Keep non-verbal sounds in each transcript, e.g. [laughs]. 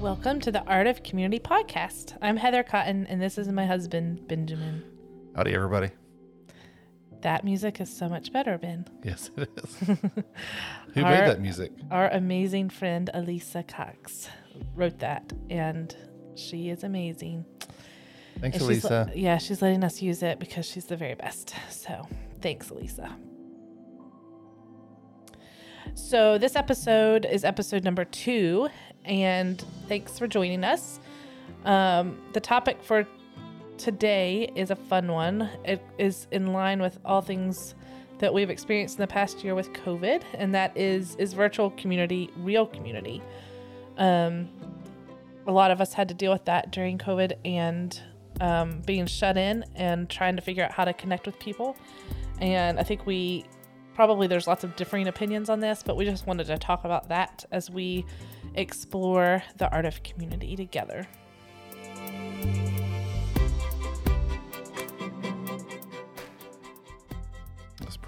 Welcome to the Art of Community podcast. I'm Heather Cotton, and this is my husband, Benjamin. Howdy, everybody. That music is so much better, Ben. Yes, it is. [laughs] Who Our- made that music? Our amazing friend, Elisa Cox, wrote that, and she is amazing. Thanks, And she's- Elisa. yeah, she's letting us use it because she's the very best. So thanks, Elisa. So this episode is episode number two, and thanks for joining us. Um, the topic for today is a fun one. It is in line with all things that we've experienced in the past year with COVID, and that is is virtual community real community. Um, a lot of us had to deal with that during COVID and um, being shut in and trying to figure out how to connect with people. And I think we probably there's lots of differing opinions on this, but we just wanted to talk about that as we explore the art of community together.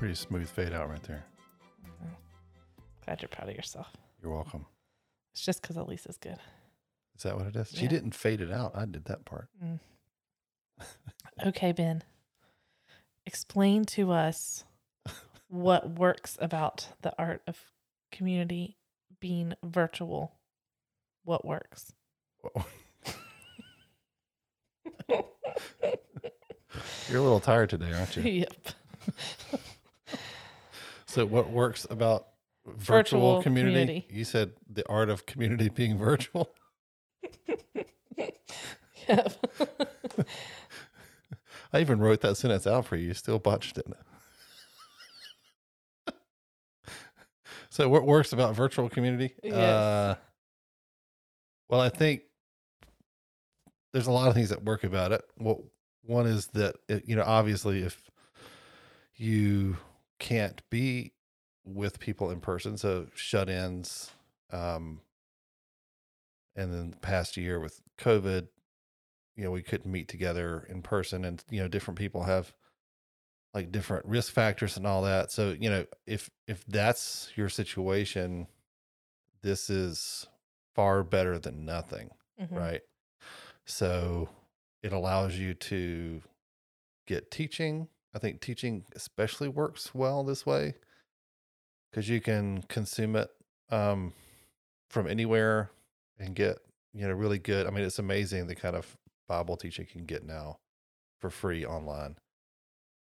Pretty smooth fade out right there. Mm-hmm. Glad you're proud of yourself. You're welcome. It's just because Elisa's good. Is that what it is? She Yeah. didn't fade it out. I did that part. Mm. [laughs] Okay, Ben. Explain to us [laughs] what works about the art of community being virtual. What works? [laughs] You're a little tired today, aren't you? yep. So, what works about virtual, Virtual community? community. You said the art of community being virtual. [laughs] I even wrote that sentence out for you. You still botched it. [laughs] so, what works about virtual community? Yes. Uh, well, I think there's a lot of things that work about it. Well, one is that it, you know, obviously, if you can't be with people in person, so shut-ins, um, and then the past year with COVID, you know, we couldn't meet together in person, and you know, different people have like different risk factors and all that. So, you know, if if that's your situation, this is far better than nothing Mhm. right? So it allows you to get teaching. I think teaching especially works well this way because you can consume it um, from anywhere and get you know really good. I mean, it's amazing the kind of Bible teaching you can get now for free online.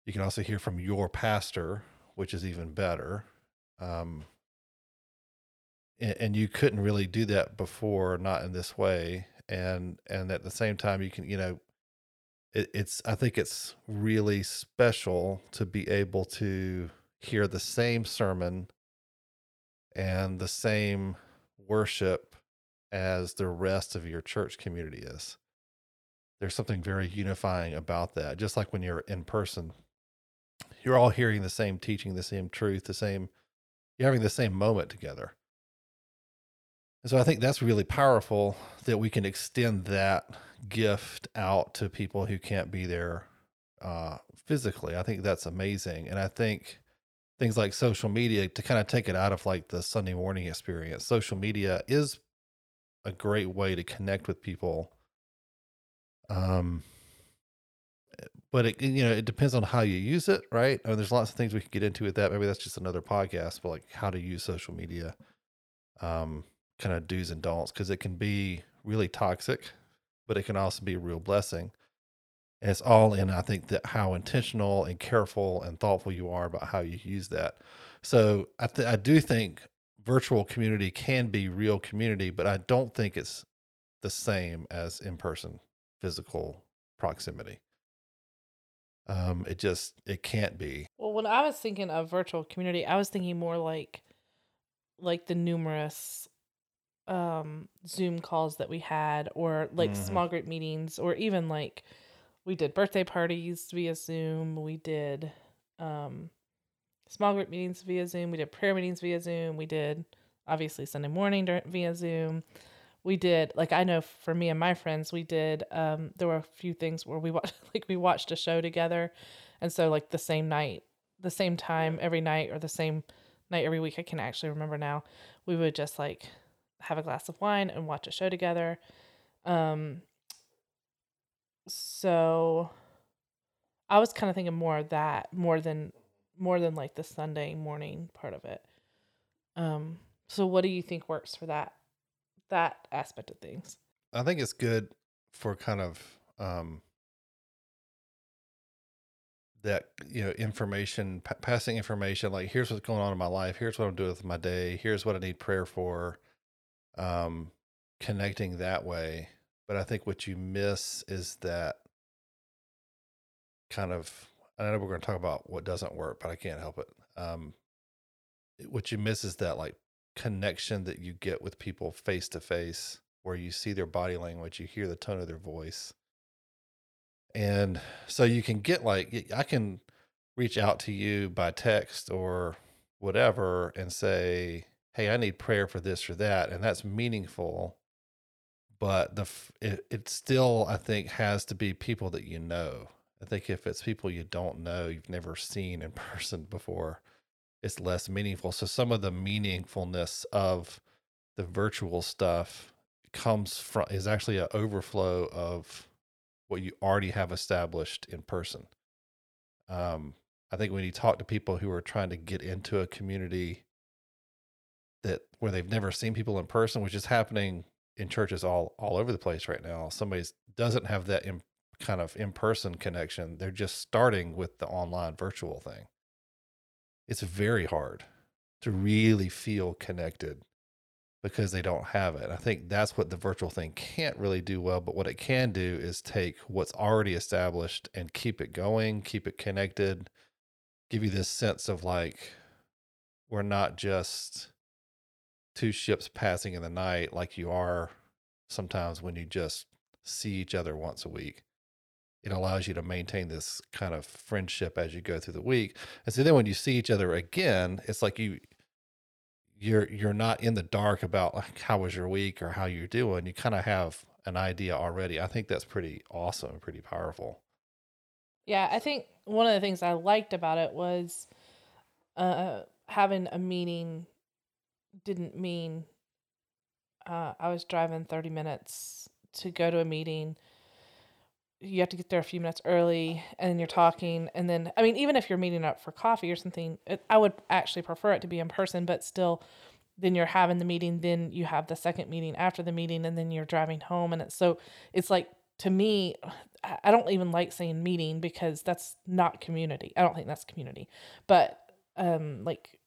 You can also hear from your pastor, which is even better. Um, and, and you couldn't really do that before not in this way and and at the same time you can you know it, it's i think it's really special to be able to hear the same sermon and the same worship as the rest of your church community is. There's something very unifying about that just like when you're in person. You're all hearing the same teaching the same truth the same you're having the same moment together. And so I think that's really powerful that we can extend that gift out to people who can't be there uh, physically. I think that's amazing. And I think things like social media to kind of take it out of like the Sunday morning experience, social media is a great way to connect with people. Um, but it you know it depends on how you use it, right? I mean, there's lots of things we could get into with that. Maybe that's just another podcast, but like how to use social media. Um, kind of do's and don'ts because it can be really toxic, but it can also be a real blessing. And it's all in, I think, that how intentional and careful and thoughtful you are about how you use that. So I, th- I do think virtual community can be real community, but I don't think it's the same as in person physical proximity. Um, it just it can't be. Well, when I was thinking of virtual community, I was thinking more like like the numerous um Zoom calls that we had or like Mhm. small group meetings or even like we did birthday parties via Zoom, we did um small group meetings via Zoom, we did prayer meetings via Zoom, we did obviously Sunday morning dur- via Zoom. we did like I know for me and my friends we did um there were a few things where we [laughs] watched like we watched a show together. And so like the same night the same time every night or the same night every week I can actually remember now we would just like have a glass of wine and watch a show together. Um so I was kind of thinking more of that more than more than like the Sunday morning part of it. Um so what do you think works for that that aspect of things. I think it's good for kind of um, that you know information p- passing information like here's what's going on in my life here's what i'm doing with my day here's what i need prayer for um connecting that way but i think what you miss is that kind of i know we're going to talk about what doesn't work but i can't help it um what you miss is that like connection that you get with people face to face where you see their body language you hear the tone of their voice. And so you can get like i can reach out to you by text or whatever and say hey i need prayer for this or that and that's meaningful but the it, it still i think has to be people that you know i think if it's people you don't know you've never seen in [laughs] person before it's less meaningful. So some of the meaningfulness of the virtual stuff comes from is actually an overflow of what you already have established in person. Um, I think when you talk to people who are trying to get into a community that where they've never seen people in person, which is happening in churches all all over the place right now, somebody doesn't have that in, kind of in person connection. They're just starting with the online virtual thing it's very hard to really feel connected because they don't have it. I think that's what the virtual thing can't really do well, but what it can do is take what's already established and keep it going, keep it connected, give you this sense of like we're not just two ships passing in the night like you are sometimes when you just see each other once a week it allows you to maintain this kind of friendship as you go through the week. And so then when you see each other again, it's like you you're you're not in the dark about like how was your week or how you're doing. You kind of have an idea already. I think that's pretty awesome, pretty powerful. Yeah, I think one of the things I liked about it was uh having a meeting didn't mean uh I was driving 30 minutes to go to a meeting. You have to get there a few minutes early and you're talking and then i mean even if you're meeting up for coffee or something it, i would actually prefer it to be in person but still then you're having the meeting then you have the second meeting after the meeting and then you're driving home and it's so it's like to me i don't even like saying meeting because that's not community. I don't think that's community. But um like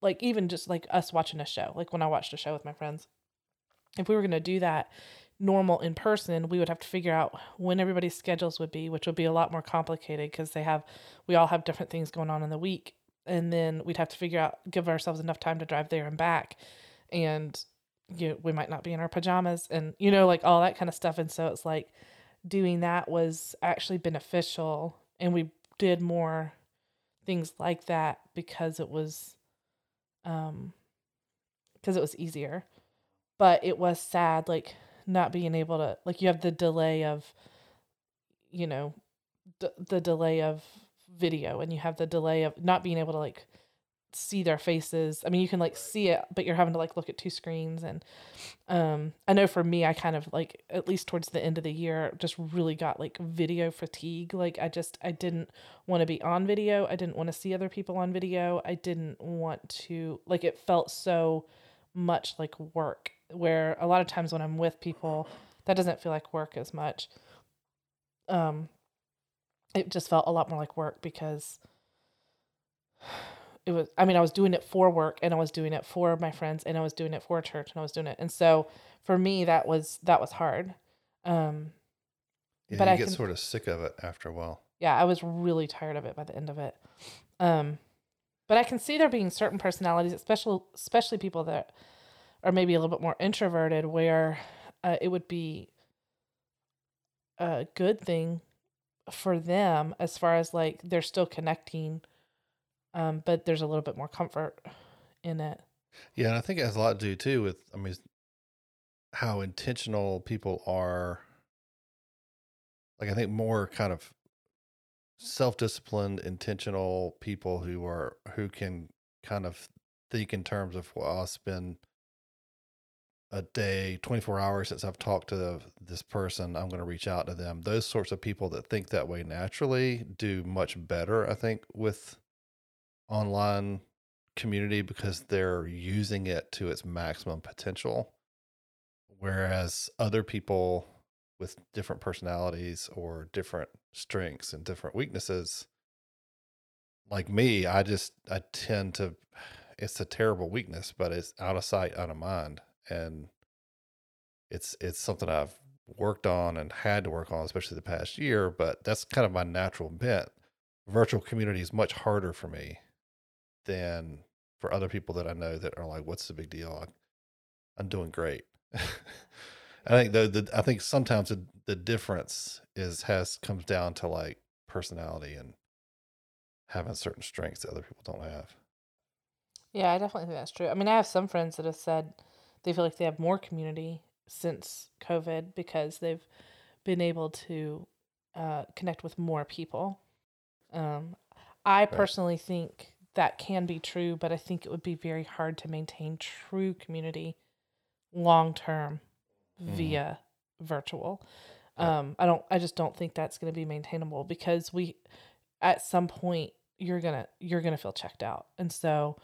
like even just like us watching a show like when i watched a show with my friends if we were going to do that normal in person, we would have to figure out when everybody's schedules would be, which would be a lot more complicated because they have, we all have different things going on in the week. And then we'd have to figure out, give ourselves enough time to drive there and back. And you know, we might not be in our pajamas and, you know, like all that kind of stuff. And so it's like doing that was actually beneficial. And we did more things like that because it was, um, because it was easier. But it was sad. Like, not being able to like you have the delay of you know d- the delay of video and you have the delay of not being able to like see their faces. I mean, you can like see it, but you're having to like look at two screens. And um, I know for me, I kind of like at least towards the end of the year, just really got like video fatigue. Like I just I didn't want to be on video. I didn't want to see other people on video. I didn't want to like it felt so much like work where a lot of times when I'm with people, that doesn't feel like work as much. Um, it just felt a lot more like work because it was, I mean, I was doing it for work and I was doing it for my friends and I was doing it for church and I was doing it. And so for me, that was, that was hard. Um, yeah, but you I get can, sort of sick of it after a while. Yeah, I was really tired of it by the end of it. Um, but I can see there being certain personalities, especially especially people that are maybe a little bit more introverted where uh, it would be a good thing for them as far as like they're still connecting um, but there's a little bit more comfort in it yeah and i think it has a lot to do too with i mean how intentional people are. Like I think more kind of self-disciplined, intentional people who are who can kind of think in terms of well, I'll spend a day, 24 hours since I've talked to this person, I'm going to reach out to them. Those sorts of people that think that way naturally do much better, I think, with online community because they're using it to its maximum potential. Whereas other people with different personalities or different strengths and different weaknesses, like me, I just, I tend to, [sighs] it's a terrible weakness, but it's out of sight, out of mind. And it's, it's something I've worked on and had to work on, especially the past year, but that's kind of my natural bent. Virtual community is much harder for me than for other people that I know that are like, "What's the big deal? I'm doing great." [laughs] I think the, the I think sometimes the, the difference is has comes down to like personality and having certain strengths that other people don't have. Yeah, I definitely think that's true. I mean, I have some friends that have said they feel like they have more community since COVID because they've been able to uh, connect with more people. Um, I Right. personally think that can be true, but I think it would be very hard to maintain true community long term Mhm. via virtual. Yeah. Um, I don't. I just don't think that's going to be maintainable because we, at some point, you're gonna you're gonna feel checked out, and so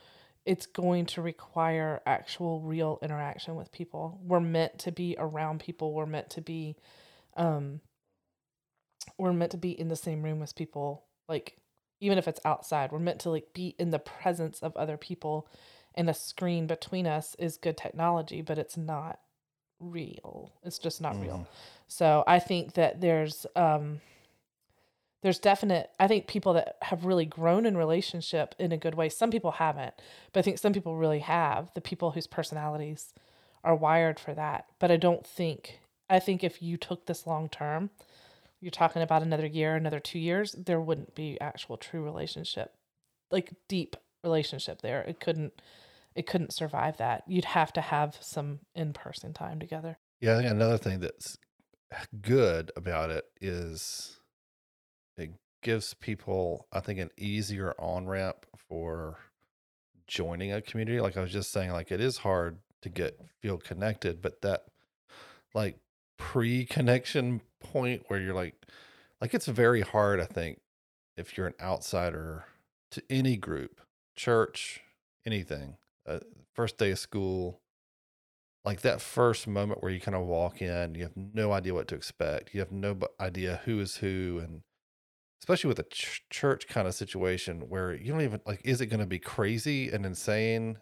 it's going to require actual real interaction with people. We're meant to be around people. We're meant to be, um, we're meant to be in the same room as people. Like even if it's outside, we're meant to like be in the presence of other people. And a screen between us is good technology, but it's not real. It's just not real. Mhm. So I think that there's um there's definite I think people that have really grown in relationship in a good way. Some people haven't, but I think some people really have. The people whose personalities are wired for that. But I don't think I think if you took this long term, you're talking about another year, another 2 years, there wouldn't be actual true relationship. Like deep relationship there. It couldn't it couldn't survive that. You'd have to have some in-person time together. Yeah, I think another thing that's good about it is it gives people, I think, an easier on ramp for joining a community. Like I was just saying, like it is hard to get feel connected, but that like pre connection point where you're like, like it's very hard, I think, if you're an outsider to any group, church, anything, uh, first day of school, like that first moment where you kind of walk in, you have no idea what to expect. You have no idea who is who, and especially with a ch- church kind of situation where you don't even like, is it going to be crazy and insane?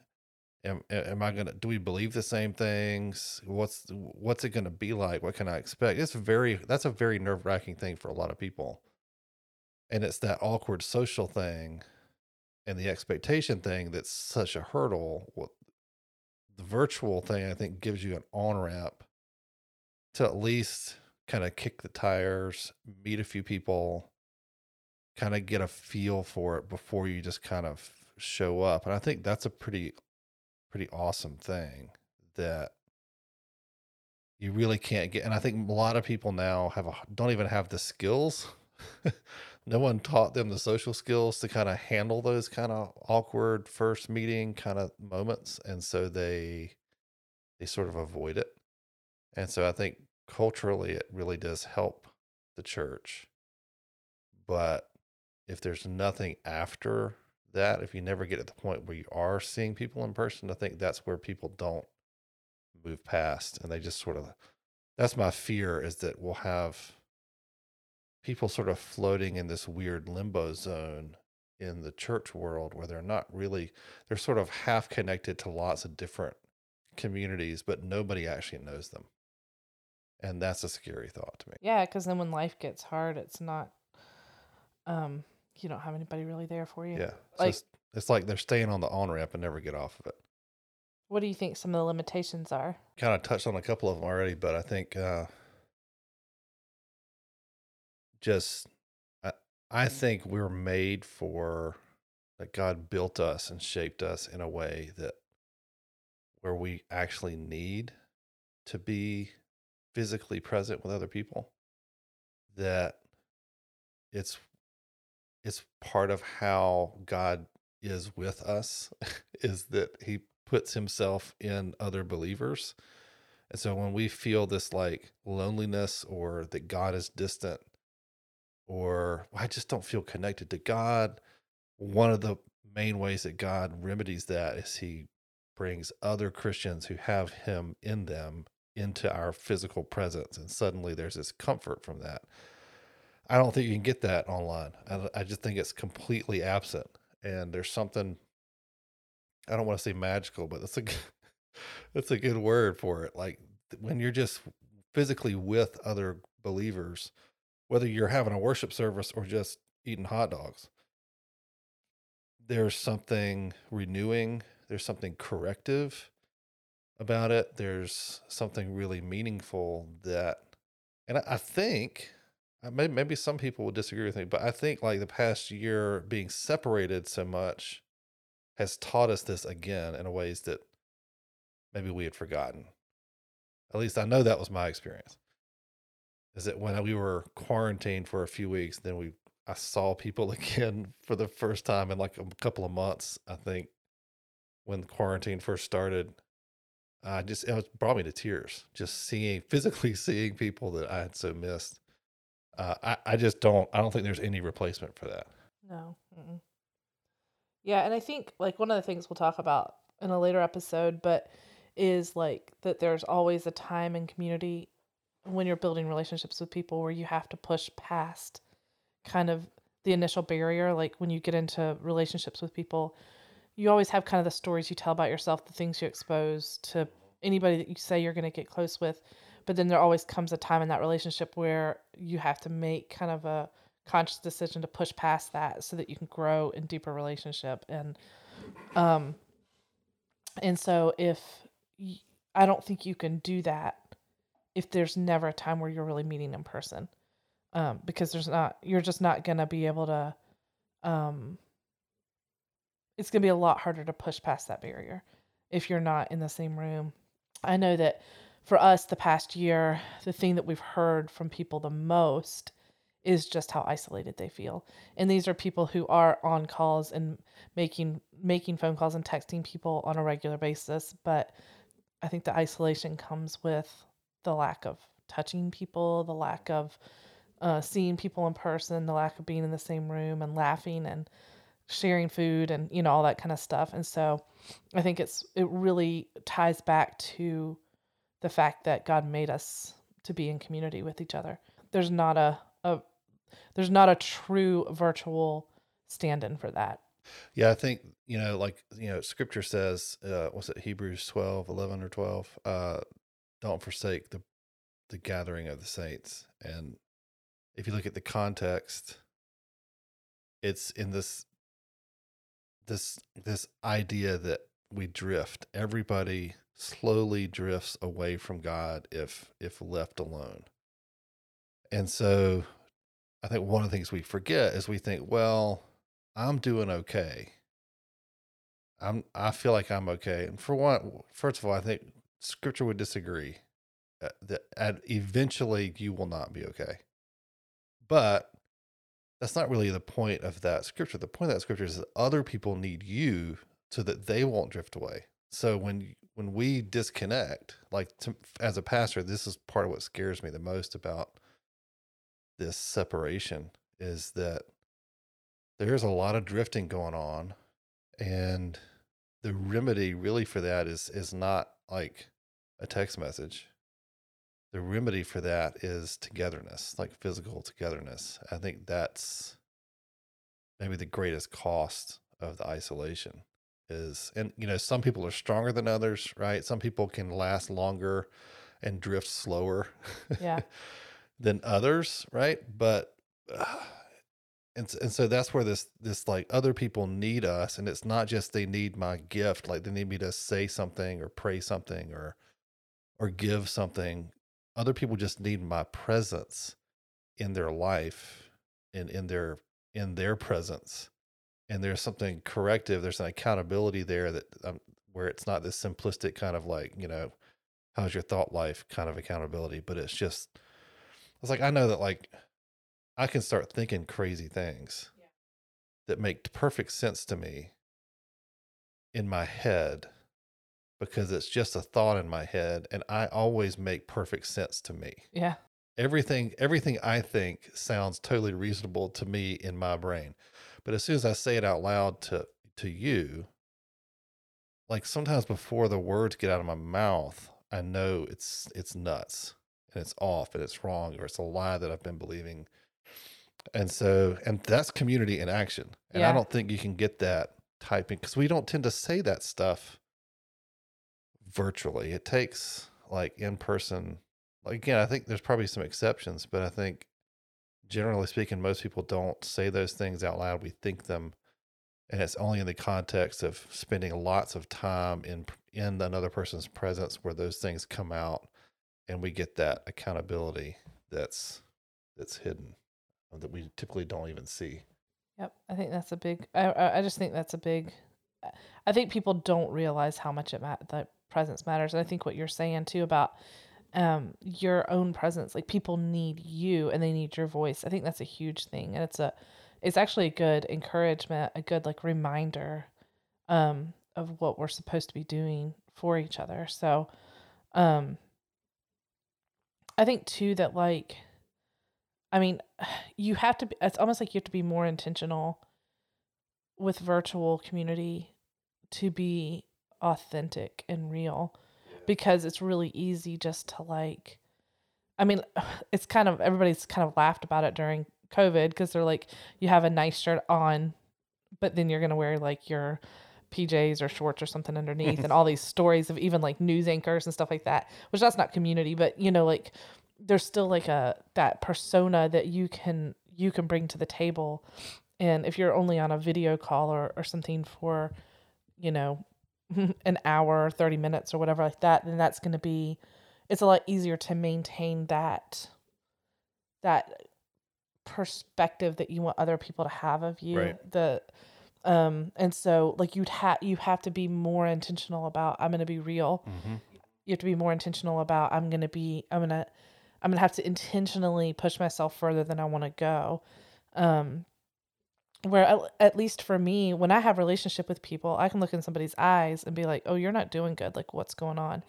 Am, am I gonna? Do we believe the same things? What's what's it gonna be like? What can I expect? It's very that's a very nerve wracking thing for a lot of people, and it's that awkward social thing, and the expectation thing that's such a hurdle. The virtual thing I think gives you an on ramp to at least kind of kick the tires, meet a few people, kind of get a feel for it before you just kind of show up. And I think that's a pretty pretty awesome thing that you really can't get and I think a lot of people now have a, don't even have the skills. [laughs] no one taught them the social skills to kind of handle those kind of awkward first meeting kind of moments and so they they sort of avoid it. And so I think culturally it really does help the church. But if there's nothing after that, if you never get at the point where you are seeing people in person, I think that's where people don't move past and they just sort of that's my fear is that we'll have people sort of floating in this weird limbo zone in the church world where they're not really they're sort of half connected to lots of different communities but nobody actually knows them. And that's a scary thought to me. Yeah, because then when life gets hard, it's not, um, you don't have anybody really there for you. yeah, it's, Like- just- it's like they're staying on the on ramp and never get off of it What do you think some of the limitations are? kind of touched on a couple of them already, but I think uh, just I, I think we're made for that God built us and shaped us in a way that where we actually need to be physically present with other people that it's it's part of how God is with us [laughs] is that he puts himself in other believers. And so when we feel this like loneliness or that God is distant or I just don't feel connected to God, one of the main ways that God remedies that is he brings other Christians who have him in them into our physical presence. And suddenly there's this comfort from that. I don't think you can get that online. I, I just think it's completely absent. And there's something, I don't want to say magical, but that's a, [laughs] that's a good word for it. Like when you're just physically with other believers, whether you're having a worship service or just eating hot dogs, there's something renewing, there's something corrective about it. There's something really meaningful that, and I think Uh, maybe, maybe some people will disagree with me, but I think like the past year being separated so much has taught us this again in ways that maybe we had forgotten. At least I know that was my experience. Is that when we were quarantined for a few weeks, then we I saw people [laughs] again for the first time in like a couple of months. I think when quarantine first started, I just it brought me to tears just seeing [laughs] physically seeing people that I had so missed. Uh, I I just don't I don't think there's any replacement for that. No. Mm-mm. Yeah, and I think like one of the things we'll talk about in a later episode, but is like that there's always a time in community when you're building relationships with people where you have to push past kind of the initial barrier like when you get into relationships with people you always have kind of the stories you tell about yourself the things you expose to anybody that you say you're going to get close with but then there always comes a time in that relationship where you have to make kind of a conscious decision to push past that so that you can grow in deeper relationship and um and so if I don't think you can do that if there's never a time where you're really meeting in person. Um, because there's not, you're just not going to be able to, um, it's going to be a lot harder to push past that barrier if you're not in the same room. I know that for us, the past year, the thing that we've heard from people the most is just how isolated they feel. And these are people who are on calls and making making phone calls and texting people on a regular basis, but I think the isolation comes with the lack of touching people, the lack of uh, seeing people in person, the lack of being in the same room and laughing and sharing food and you know all that kind of stuff. And so I think it's it really ties back to the fact that God made us to be in community with each other. There's not a, a there's not a true virtual stand-in for that. Yeah, I think, you know, like, you know, scripture says, uh, what's it, Hebrews 12, 11 or 12, uh, don't forsake the, the gathering of the saints. And if you look at the context, it's in this, this, this idea that we drift. Everybody slowly drifts away from God if, if left alone. And so I think one of the things we forget is we think, well, I'm doing okay. I'm I feel like I'm okay. And for one, first of all, I think Scripture would disagree uh, that at eventually you will not be okay. But that's not really the point of that scripture. The point of that scripture is that other people need you so that they won't drift away. So when when we disconnect, like to, as a pastor, this is part of what scares me the most about this separation is that there's a lot of drifting going on and the remedy really for that is is not like a text message. The remedy for that is togetherness like physical togetherness. I think that's maybe the greatest cost of the isolation is and you know some people are stronger than others right? Some people can last longer and drift slower [laughs] yeah. than others right? But uh, and and so that's where this this like other people need us and it's not just they need my gift like they need me to say something or pray something or or give something. Other people just need my presence in their life and in their in their presence and there's something corrective there's an accountability there that um, where it's not this simplistic kind of like you know how's your thought life kind of accountability. But it's just, it's like, I know that like I can start thinking crazy things Yeah. that make perfect sense to me in my head because it's just a thought in my head and I always make perfect sense to me. Yeah. Everything everything I think sounds totally reasonable to me in my brain. But as soon as I say it out loud to to you, like sometimes before the words get out of my mouth, I know it's it's nuts and it's off and it's wrong or it's a lie that I've been believing. And so and that's community in action. And I don't think you can get that typing because we don't tend to say that stuff virtually. It takes like in person. Like again, I think there's probably some exceptions, but I think generally speaking, most people don't say those things out loud. We think them, and it's only in the context of spending lots of time in in another person's presence where those things come out, and we get that accountability that's that's hidden uh, that we typically don't even see. Yep, I think that's a big. I I just think that's a big. I think people don't realize how much it ma- the presence matters. And I think what you're saying too about um your own presence, like people need you and they need your voice. I think that's a huge thing, and it's a, it's actually a good encouragement, a good like reminder, um, of what we're supposed to be doing for each other. So, um, I think too that like I mean, [sighs] you have to be, it's almost like you have to be more intentional with virtual community to be authentic and real because it's really easy just to like I mean, [sighs] it's kind of everybody's kind of laughed about it during COVID because they're like you have a nice shirt on but then you're to wear like your PJs or shorts or something underneath and all these stories of even like news anchors and stuff like that, which that's not community, but you know like there's still like a that persona that you can you can bring to the table. And if you're only on a video call or, or something for you know [laughs] an hour 30 minutes or whatever like that then that's going to be it's a lot easier to maintain that that perspective that you want other people to have of you Right. the um and so like you'd have you have to be more intentional about i'm going to be real Mm-hmm. you have to be more intentional about i'm going to be i'm going to i'm going to have to intentionally push myself further than i want to go um where at, least for me when i have relationship with people i can look in somebody's eyes and be like oh you're not doing good. Like what's going on?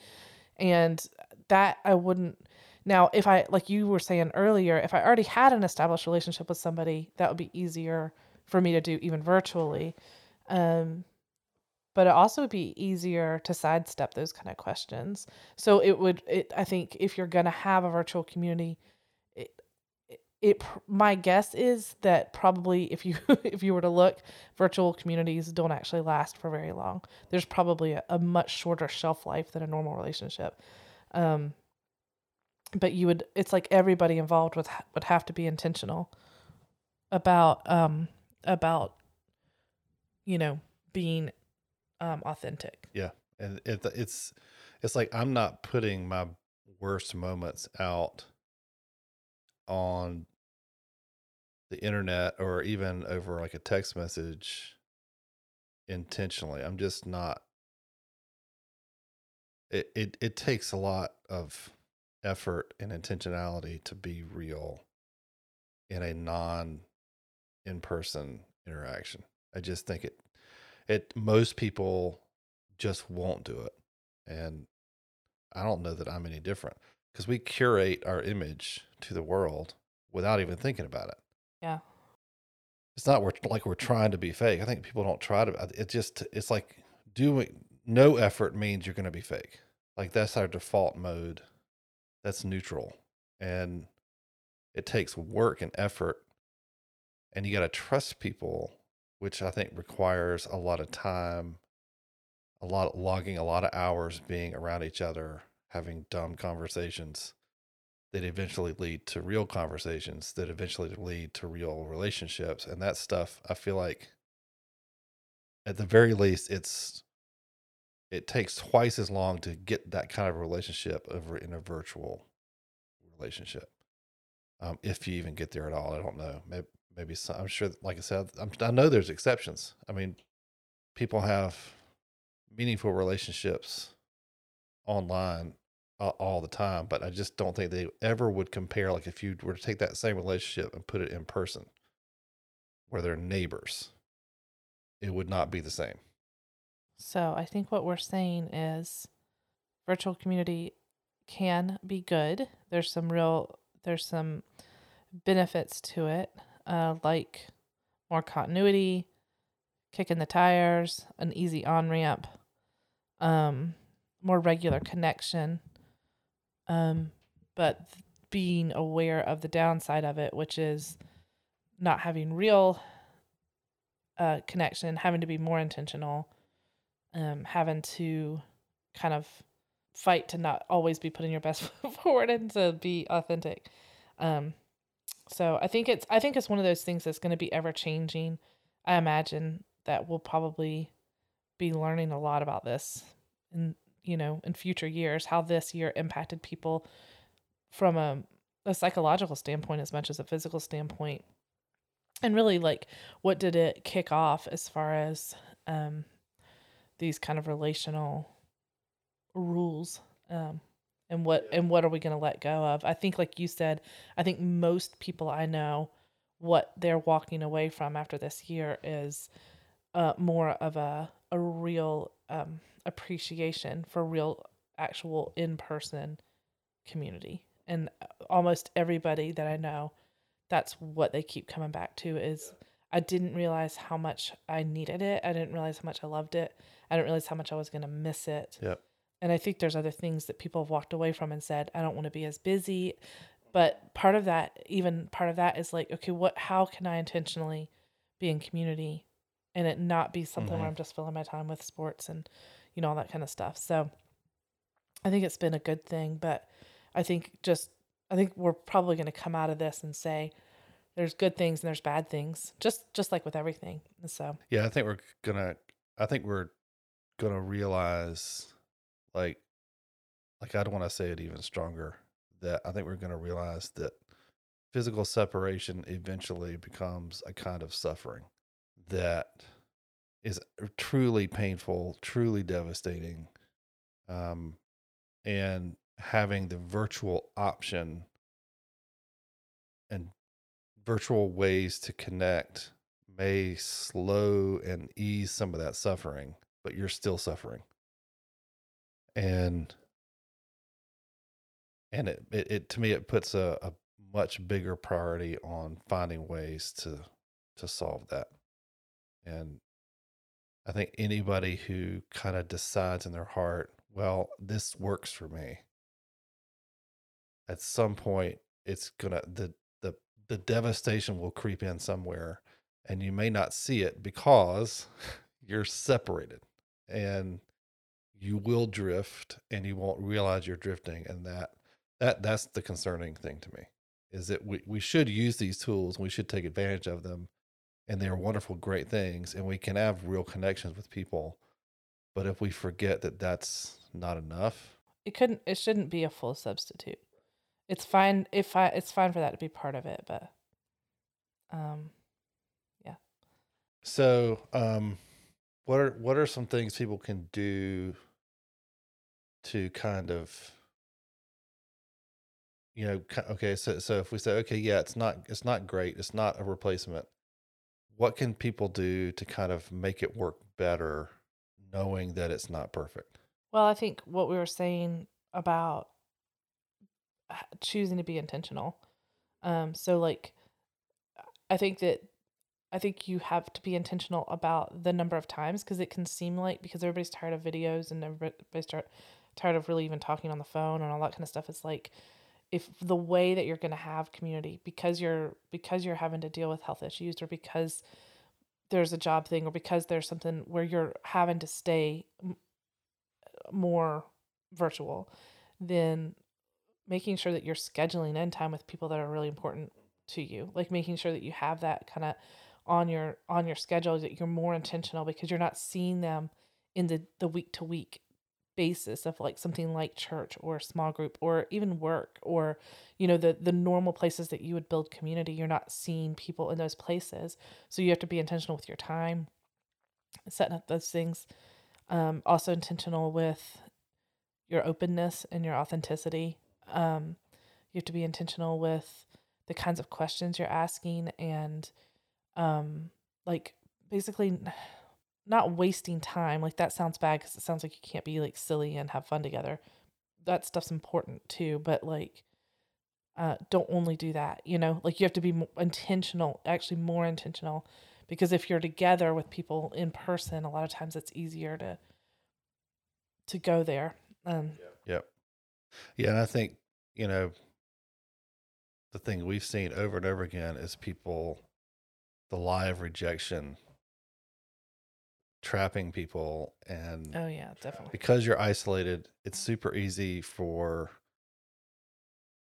And that i wouldn't now if i like you were saying earlier if i already had an established relationship with somebody that would be easier for me to do even virtually. Um but it also would be easier to sidestep those kind of questions. So it would it i think if you're going to have a virtual community it, it, my guess is that probably if you [laughs] if you were to look virtual communities don't actually last for very long. There's probably a, a much shorter shelf life than a normal relationship. Um but you would it's like everybody involved ha- would have to be intentional about um about you know being um authentic. Yeah. and it, it's it's like i'm not putting my worst moments out on the internet or even over like a text message intentionally i'm just not it it, it takes a lot of effort and intentionality to be real in a non in-person interaction i just think it it most people just won't do it. And I don't know that I'm any different because we curate our image to the world without even thinking about it. Yeah. It's not we're, like we're trying to be fake. I think people don't try to. It just, it's like doing no effort means you're going to be fake. Like that's our default mode. That's neutral. And it takes work and effort. And you got to trust people, which I think requires a lot of time a lot of logging a lot of hours being around each other having dumb conversations that eventually lead to real conversations that eventually lead to real relationships and that stuff i feel like at the very least it's it takes twice as long to get that kind of relationship over in a virtual relationship um, if you even get there at all i don't know. Maybe, maybe some, i'm sure like i said I'm, i know there's exceptions. I mean people have meaningful relationships online all the time, but I just don't think they ever would compare. Like if you were to take that same relationship and put it in person, where they're neighbors, it would not be the same. So I think what we're saying is virtual community can be good. There's some real there's some benefits to it, uh, like more continuity, kicking the tires, an easy on ramp, um, more regular connection. Um, but being aware of the downside of it, which is not having real uh, connection, having to be more intentional, um, having to kind of fight to not always be putting your best [laughs] foot forward and to be authentic. Um, so I think it's I think it's one of those things that's going to be ever changing. I imagine that we'll probably be learning a lot about this in you know in future years how this year impacted people from a, a psychological standpoint as much as a physical standpoint. And really like what did it kick off as far as um these kind of relational rules um and what and what are we going to let go of? I think like you said i think most people i know what they're walking away from after this year is uh, more of a a real um, appreciation for real actual in-person community and uh, almost everybody that i know that's what they keep coming back to is i didn't realize how much i needed it i didn't realize how much i loved it i didn't realize how much i was going to miss it Yep. and I think there's other things that people have walked away from and said, I don't want to be as busy. But part of that, even part of that is like, okay, what, how can I intentionally be in community and it not be something where Mhm. I'm just filling my time with sports and, you know, all that kind of stuff. So I think it's been a good thing. But I think just, I think we're probably going to come out of this and say, there's good things and there's bad things, just just like with everything. So Yeah, I think we're gonna. I think we're gonna realize, like, like I don't want to say it even stronger. That I think we're gonna realize that physical separation eventually becomes a kind of suffering that is truly painful, truly devastating, um, and having the virtual option and virtual ways to connect may slow and ease some of that suffering, but you're still suffering. And and it, it, it to me it puts a, a much bigger priority on finding ways to to solve that. And I think anybody who kind of decides in their heart, well, this works for me. At some point, it's gonna the the the devastation will creep in somewhere, and you may not see it because [laughs] you're separated, and you will drift, and you won't realize you're drifting, and that that that's the concerning thing to me is that we, we should use these tools we should take advantage of them and they're wonderful great things and we can have real connections with people but if we forget that that's not enough it couldn't, it shouldn't be a full substitute. It's fine if I, it's fine for that to be part of it, but um, yeah. so um what are what are some things people can do to kind of you know okay so so if we say okay yeah it's not it's not great it's not a replacement what can people do to kind of make it work better knowing that it's not perfect Well, I think what we were saying about choosing to be intentional. Um, so like, I think that I think you have to be intentional about the number of times because it can seem like because everybody's tired of videos and everybody's tired of really even talking on the phone and all that kind of stuff. It's like if the way that you're going to have community because you're because you're having to deal with health issues or because there's a job thing or because there's something where you're having to stay m- more virtual, then making sure that you're scheduling in time with people that are really important to you. Like making sure that you have that kind of on your on your schedule that you're more intentional because you're not seeing them in the the week to week basis of like something like church or small group or even work or you know the the normal places that you would build community you're not seeing people in those places so you have to be intentional with your time setting up those things um also intentional with your openness and your authenticity. Um, you have to be intentional with the kinds of questions you're asking and um, like basically not wasting time. Like that sounds bad because it sounds like you can't be like silly and have fun together. That stuff's important too, but like uh, don't only do that. You know, like you have to be intentional, actually more intentional, because if you're together with people in person, a lot of times it's easier to to go there. Um, Yep. Yeah, and I think, you know, the thing we've seen over and over again is people the lie of rejection trapping people and oh yeah, definitely. because you're isolated, it's super easy for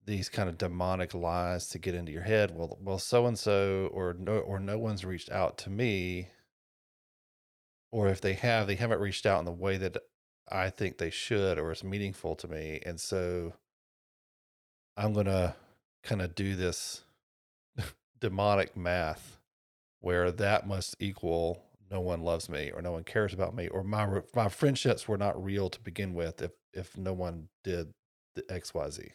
these kind of demonic lies to get into your head. Well, well, so and so, or no, or no one's reached out to me, or if they have, they haven't reached out in the way that I think they should, or is meaningful to me, and so I'm gonna kind of do this [laughs] demonic math where that must equal no one loves me or no one cares about me or my my friendships were not real to begin with if if no one did the xyz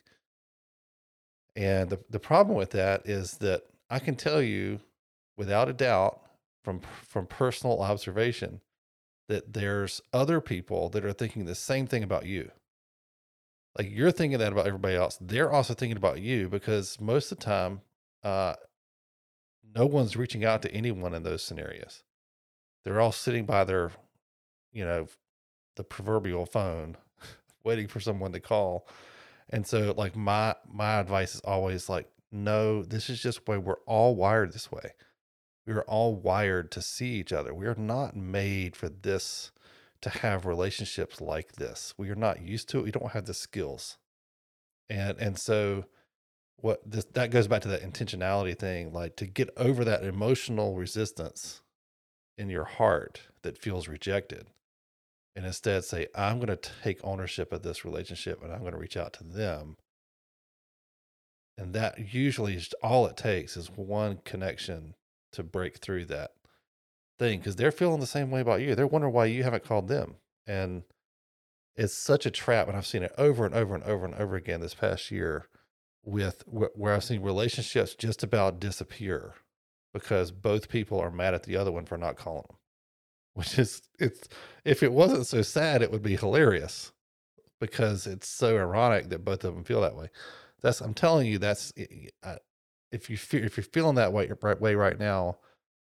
and the, the problem with that is that i can tell you without a doubt from from personal observation that there's other people that are thinking the same thing about you. Like you're thinking that about everybody else. They're also thinking about you because most of the time uh no one's reaching out to anyone in those scenarios they're all sitting by their you know the proverbial phone [laughs] waiting for someone to call. And so like my my advice is always like no this is just way we're all wired this way. We are all wired to see each other. We are not made for this to have relationships like this. We are not used to it. We don't have the skills. And and so what this that goes back to that intentionality thing like to get over that emotional resistance in your heart that feels rejected and instead say i'm going to take ownership of this relationship and i'm going to reach out to them. And that usually is all it takes is one connection to break through that thing because they're feeling the same way about you. They're wondering why you haven't called them. And it's such a trap and i've seen it over and over and over and over again this past year with where i've seen relationships just about disappear because both people are mad at the other one for not calling them. [laughs] Which is it's if it wasn't so sad it would be hilarious because it's so ironic that both of them feel that way. That's i'm telling you that's if you feel if you're feeling that way right way right now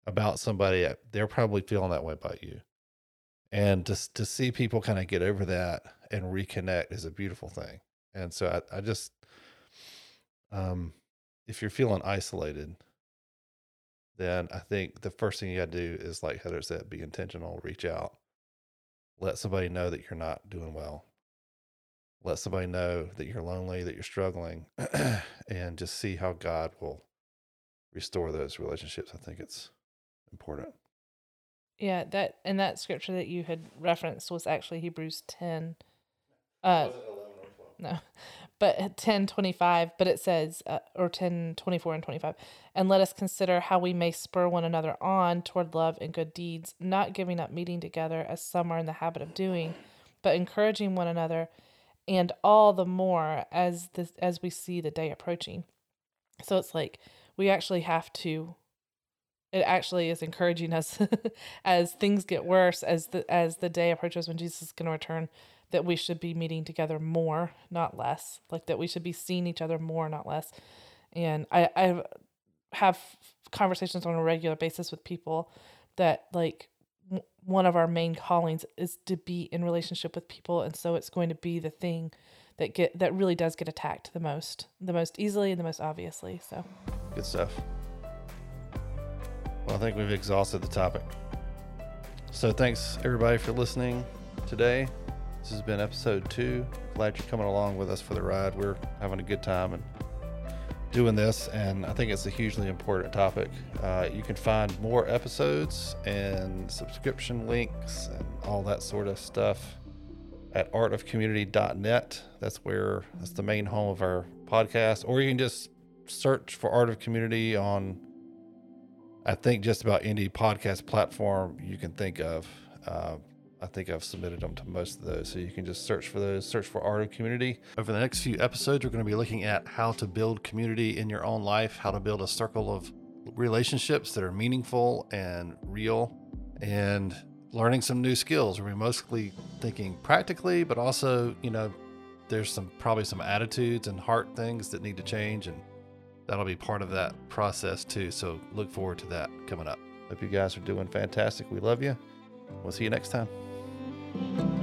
about somebody they're probably feeling that way about you. And just to see people kind of get over that and reconnect is a beautiful thing. And so i, I just um if you're feeling isolated then I think the first thing you got to do is, like Heather said, be intentional, reach out, let somebody know that you're not doing well, let somebody know that you're lonely, that you're struggling, [clears throat] and just see how God will restore those relationships. I think it's important. Yeah, that and that scripture that you had referenced was actually Hebrews 10. Uh, no, but 10 25 but it says uh, or 10 24 and 25 and let us consider how we may spur one another on toward love and good deeds not giving up meeting together as some are in the habit of doing but encouraging one another and all the more as this as we see the day approaching. So it's like we actually have to it actually is encouraging us [laughs] as things get worse as the as the day approaches when jesus is going to return that we should be meeting together more, not less. Like that we should be seeing each other more, not less. And I, I have conversations on a regular basis with people that like one of our main callings is to be in relationship with people. And so it's going to be the thing that get that really does get attacked the most the most easily and the most obviously. So. Good stuff. Well i think we've exhausted the topic. So thanks everybody for listening today this has been episode two. Glad you're coming along with us for the ride. We're having a good time and doing this, and I think it's a hugely important topic. Uh, you can find more episodes and subscription links and all that sort of stuff at artofcommunity.net. That's where that's the main home of our podcast, or you can just search for Art of Community on I think just about any podcast platform you can think of. Uh, I think I've submitted them to most of those. So you can just search for those, search for Art of Community. Over the next few episodes, we're going to be looking at how to build community in your own life, how to build a circle of relationships that are meaningful and real, and learning some new skills. We're mostly thinking practically, but also, you know, there's some probably some attitudes and heart things that need to change and that'll be part of that process too. So look forward to that coming up. Hope you guys are doing fantastic. We love you. We'll see you next time. Bye.